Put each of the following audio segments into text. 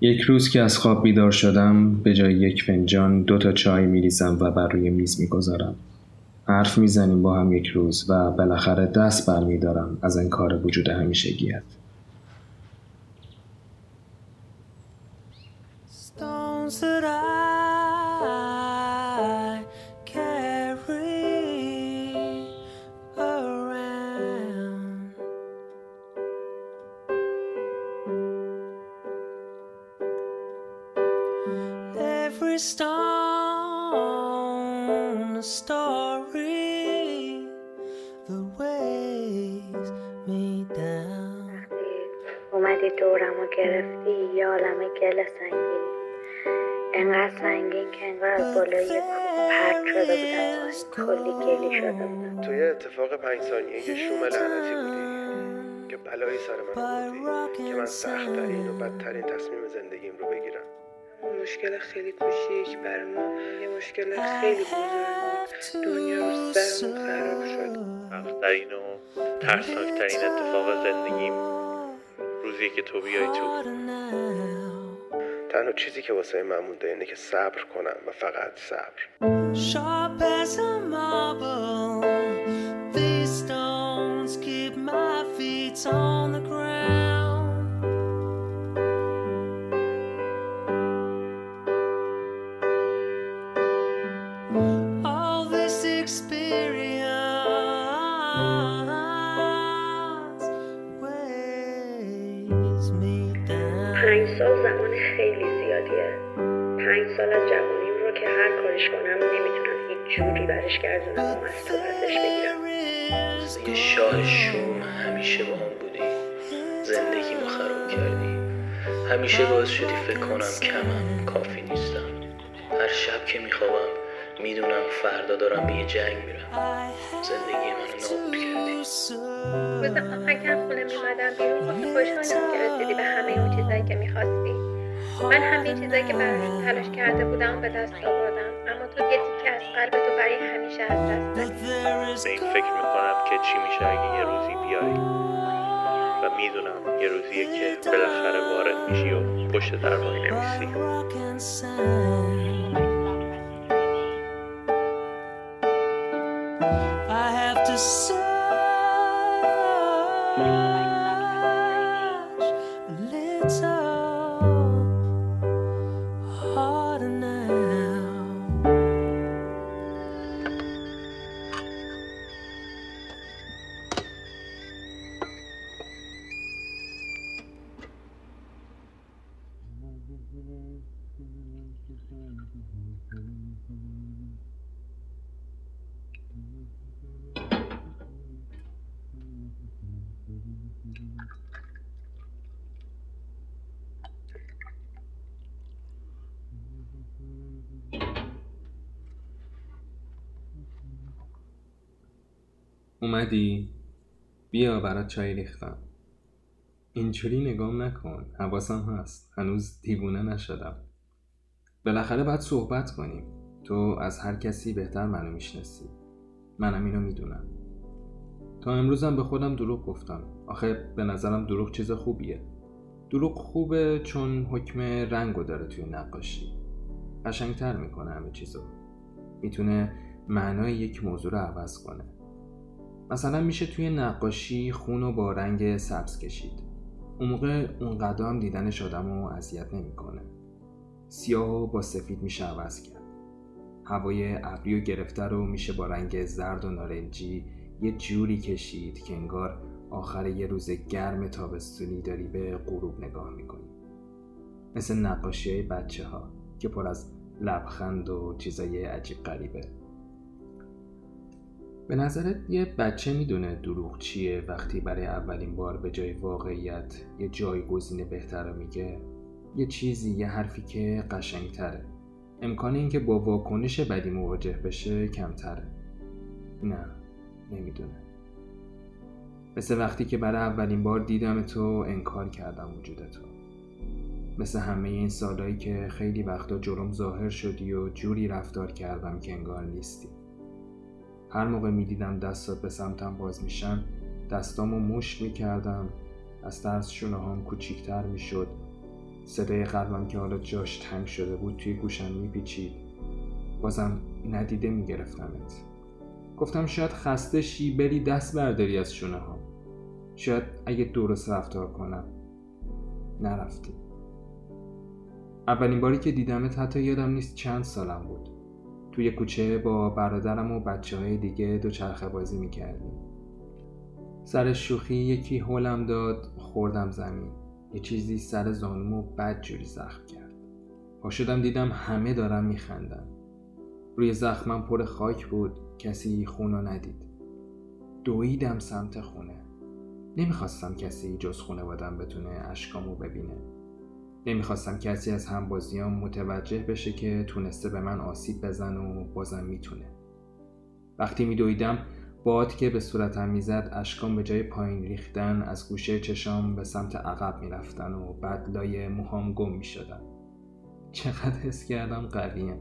یک روز که از خواب بیدار شدم به جای یک فنجان دو تا چای میریزم و بر روی میز می‌گذارم. حرف می‌زنیم با هم یک روز و بالاخره دست برمیدارم از کار وجود همیشگیت stone a story. The ways me down. اومدی دورم و گرفتی یه عالم گل سنگین. انقدر سنگین که انگار از بالای پرد شده بودم. کلی گلی شده بودم. توی اتفاق پنج ثانیه یه شوم لعنتی بودی که بلایی سر من بودی که من سختترین و بدترین تصمیم زندگیم رو بگیرم. مشکل خیلی کوچیک بر ما. یه مشکل خیلی بزرگ دنیا رو سرمون خراب شد. سختترین و ترسناکترین اتفاق زندگیم. روزی که تو بیای تو. تنها چیزی که واسه من مونده اینه که صبر کنم و فقط صبر. پنج کنم نمی‌تونم هیچ جوری برش گردونم و از تو بگیرم یه شاه شوم همیشه با هم بودی. زندگی ما خراب کردی. همیشه باعث شدی فکر کنم کمم کافی نیستم. هر شب که میخوابم می‌دونم فردا دارم به یه جنگ میرم. زندگی منو نابود کردی. روز آخر که خونه میمدم بیرون خیلی خوشحالم که رسیدی به همه اون چیزایی که می‌خواستی. من همه چیزایی که براشون تلاش کرده بودم به دست آوردم. اما تو یه تیکه از قلب تو برای همیشه از دست دادی. به این فکر می‌کنم که چی میشه اگه یه روزی بیای و می‌دونم یه روزیه که بالاخره وارد میشی و پشت در نمیسی اومدی؟ بیا برات چای ریختم. اینجوری نگام نکن. حواسم هست. هنوز دیوونه نشدم. بالاخره باید صحبت کنیم. تو از هر کسی بهتر منو می‌شناسی. منم اینو می‌دونم. تا امروزم به خودم دروغ گفتم. آخه به نظرم دروغ چیز خوبیه. دروغ خوبه چون حکم رنگو داره توی نقاشی. قشنگتر می‌کنه همه چیزو. می‌تونه معنای یک موضوع رو عوض کنه. مثلا میشه توی نقاشی خون و با رنگ سبز کشید. اون موقع اون قدم دیدنش آدم رو اذیت نمی‌کنه. سیاه و با سفید میشه عوض کرد. هوای ابری و گرفته رو میشه با رنگ زرد و نارنجی یه جوری کشید که انگار آخر یه روز گرم تابستونی داری به غروب نگاه می‌کنی. مثل نقاشی های بچه ها که پر از لبخند و چیزای عجیب غریبه. به نظرت یه بچه می‌دونه دروغ چیه وقتی برای اولین بار به جای واقعیت یه جایگزین بهتر رو میگه؟ یه چیزی یه حرفی که قشنگتره. امکان اینکه با واکنش بدی مواجه بشه کمتره. نه نمی‌دونه. مثل وقتی که برای اولین بار دیدم تو انکار کردم وجود تو. مثل همه این سالهایی که خیلی وقتا جرم ظاهر شدی و جوری رفتار کردم که انگار نیستی. هر موقع می‌دیدم دستات به سمتم باز میشن دستامو مشت می‌کردم. از ترس شونه هم کوچیکتر می‌شد. صدای قلبم که حالا جاش تنگ شده بود توی گوشم میپیچید. بازم ندیده میگرفتمت. گفتم شاید خسته شی بری دست برداری از شونه ها. شاید اگه درست رفتار کنم. نرفتی. اولین باری که دیدمت حتی یادم نیست چند سالم بود. توی کوچه با برادرم و بچه های دیگه دوچرخه بازی می‌کردیم. سر شوخی یکی هولم داد خوردم زمین. یه چیزی سر زانومو بد جوری زخم کرد. پا شدم دیدم همه دارم میخندن. روی زخمم پر خاک بود کسی خونو ندید. دویدم سمت خونه. نمی‌خواستم کسی جز خونه بتونه اشکامو ببینه. نمی‌خواستم کسی از همبازیام متوجه بشه که تونسته به من آسیب بزن و بازم می‌تونه. وقتی میدویدم باد که به صورتم می‌زد اشکام به جای پایین ریختن از گوشه چشام به سمت عقب می‌رفتن و بعد لای موهام گم می‌شدن چقدر حس کردم قویم.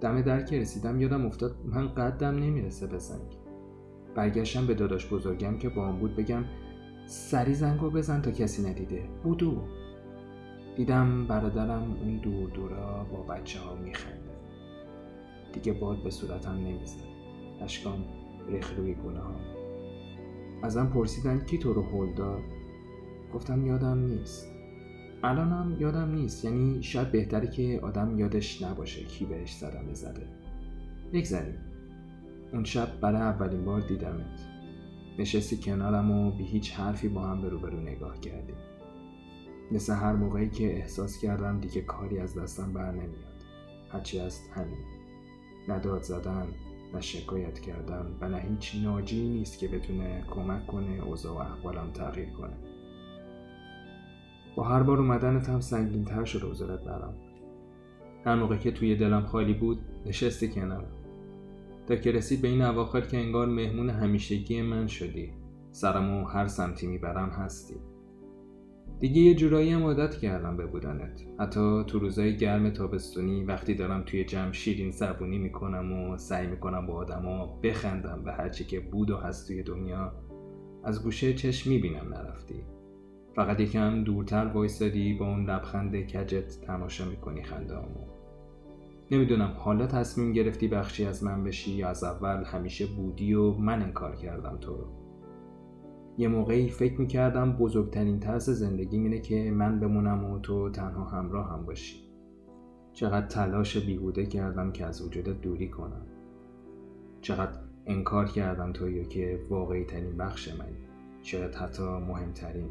دم در که رسیدم یادم افتاد من قدم نمی‌رسه به زنگ. برگشتم به داداش بزرگم که با بود بگم سری زنگو بزن تا کسی ندیده. بودو. دیدم برادرم اون دور دورا با بچه ها میخنده دیگه باد به صورتم نمی‌زد. اشکام ریخ روی گونه ها ازم پرسیدن کی تو رو هل داد. گفتم یادم نیست. الانم یادم نیست. یعنی شاید بهتره که آدم یادش نباشه کی بهش صدمه زده. بگذریم. اون شب برای اولین بار دیدمت. نشستی کنارم و بی هیچ حرفی با هم به روبرو نگاه کردیم. مثل هر موقعی که احساس کردم دیگه کاری از دستم بر نمیاد. هرچی است همین. نداد زدن نه شکایت کردن و نه هیچ ناجی نیست که بتونه کمک کنه اوضاع و احوالم تغییر کنه. با هر بار اومدنت هم سنگین تر شده حضورت برام. هر موقع که توی دلم خالی بود نشستی کنارم تا که رسید به این اواخر که انگار مهمون همیشگی من شدی. سرمو هر سمتی می‌برم هستی. دیگه یه جورایی هم عادت کردم به بودنت. حتی تو روزای گرم تابستونی وقتی دارم توی جمع شیرین زبونی می‌کنم و سعی می‌کنم با آدما بخندم به هرچی که بود و هست توی دنیا از گوشه چشم می‌بینم نرفتی. فقط یکم دورتر وایستادی با اون لبخند کجت تماشا می‌کنی خنده همو. نمی‌دونم حالا تصمیم گرفتی بخشی از من بشی یا از اول همیشه بودی و من انکار کردم تو رو. یه موقعی فکر می‌کردم بزرگترین ترس زندگی اینه که من بمونم و تو تنها همراه هم باشی. چقدر تلاش بیهوده کردم که از وجودت دوری کنم. چقدر انکار کردم توی که واقعی ترین بخش منی. شاید حتی مهمترین.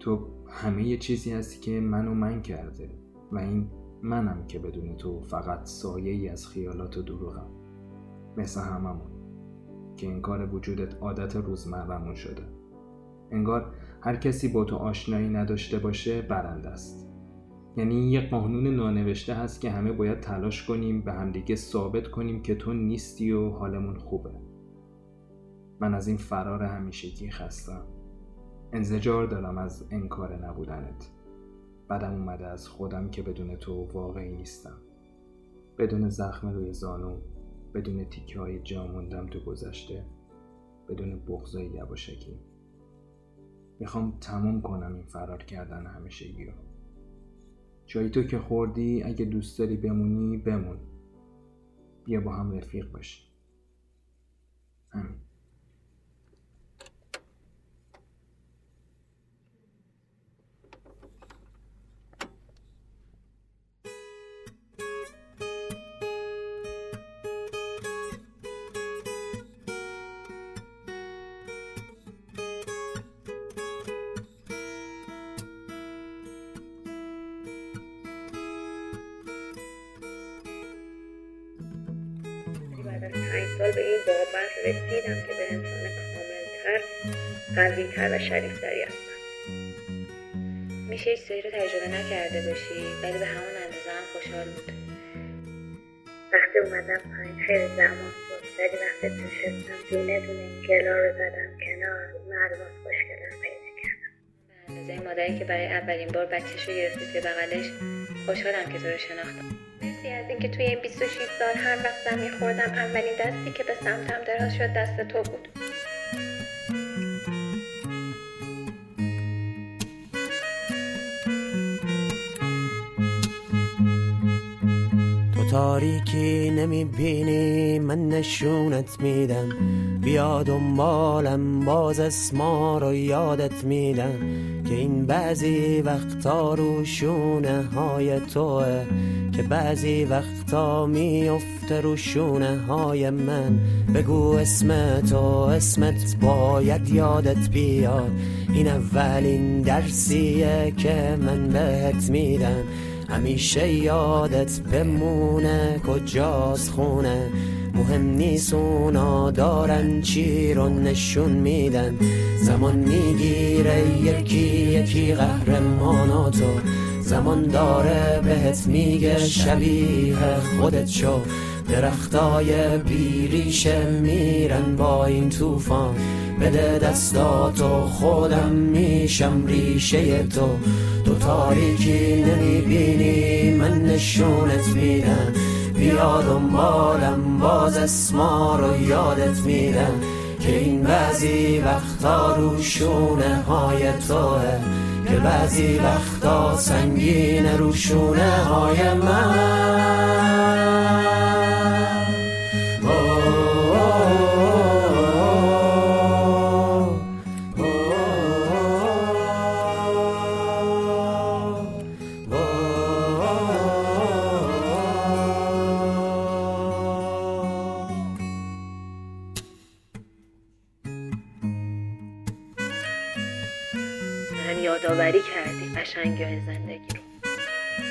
تو همه یه چیزی هستی که منو من کرده و این منم که بدون تو فقط سایه ای از خیالات و دروغم. مثل هممون. که انکار وجودت عادت روزمرمون شده. انگار هر کسی با تو آشنایی نداشته باشه برنده است. یعنی یه قانون نانوشته هست که همه باید تلاش کنیم به همدیگه ثابت کنیم که تو نیستی و حالمون خوبه. من از این فرار همیشگی خستم. انزجار دارم از انکار نبودنت. بدم اومده از خودم که بدون تو واقعی نیستم. بدون زخم روی زانو بدون تیکه های جا موندم تو گذشته بدون بغضای یواشکی. می‌خوام تموم کنم این فرار کردن همیشگی رو. جایی تو که خوردی اگه دوست داری بمونی بمون. بیا با هم رفیق باشی همین. پنج سال به این واقع رسیدم که به انسان کاملتر قویتر و شریفتری هستم. میشه هیچ رو تجربه نکرده باشی ولی به همون اندازه هم خوشحال بود. وقتی اومدم پایین خیلی زمان بود ولی وقتی نشستم دونه دونه گلا رو زدم کنار معلومات خوشگلم پیدا کردم. به اندازه مادری که برای اولین بار بچهش رو گرفته توی بغلش خوشحالم که تو رو شناختم. مرسی از اینکه توی این 26 سال هر وقت زمین خوردم اولین دستی که به سمتم دراز شد دست تو بود. تاریکی نمی‌بینی من نشونت میدم. بیا دنبالم باز اسما رو یادت میدم. که این بعضی وقتا رو شونه های توه. که بعضی وقتا میفته رو شونه های من. بگو اسم تو اسمت باید یادت بیاد. این اولین درسیه که من بهت میدم. همیشه یادت بمونه کجاست خونه؟ مهم نیست اونا دارن چی رو نشون میدن. زمان می‌گیره یکی یکی قهرماناتو. زمان داره بهت میگه شبیه خودت شو. درختای بیریشه میرن با این طوفان. بده دستاتو خودم میشم ریشه تو. تو تاریکی نمی‌بینی من نشونت میدم. بیا دنبالم باز اسما رو یادت میدم. که این بعضی وقتا رو شونه های توه. که بعضی وقتا سنگین رو شونه های من.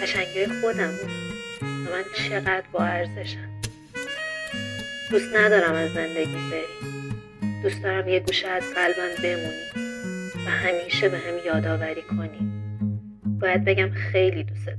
قشنگی خودم. و من چقدر با ارزشم. دوست ندارم از زندگی بری. دوست دارم یه گوشه از قلبم بمونی و همیشه به هم یادآوری کنی. باید بگم خیلی دوست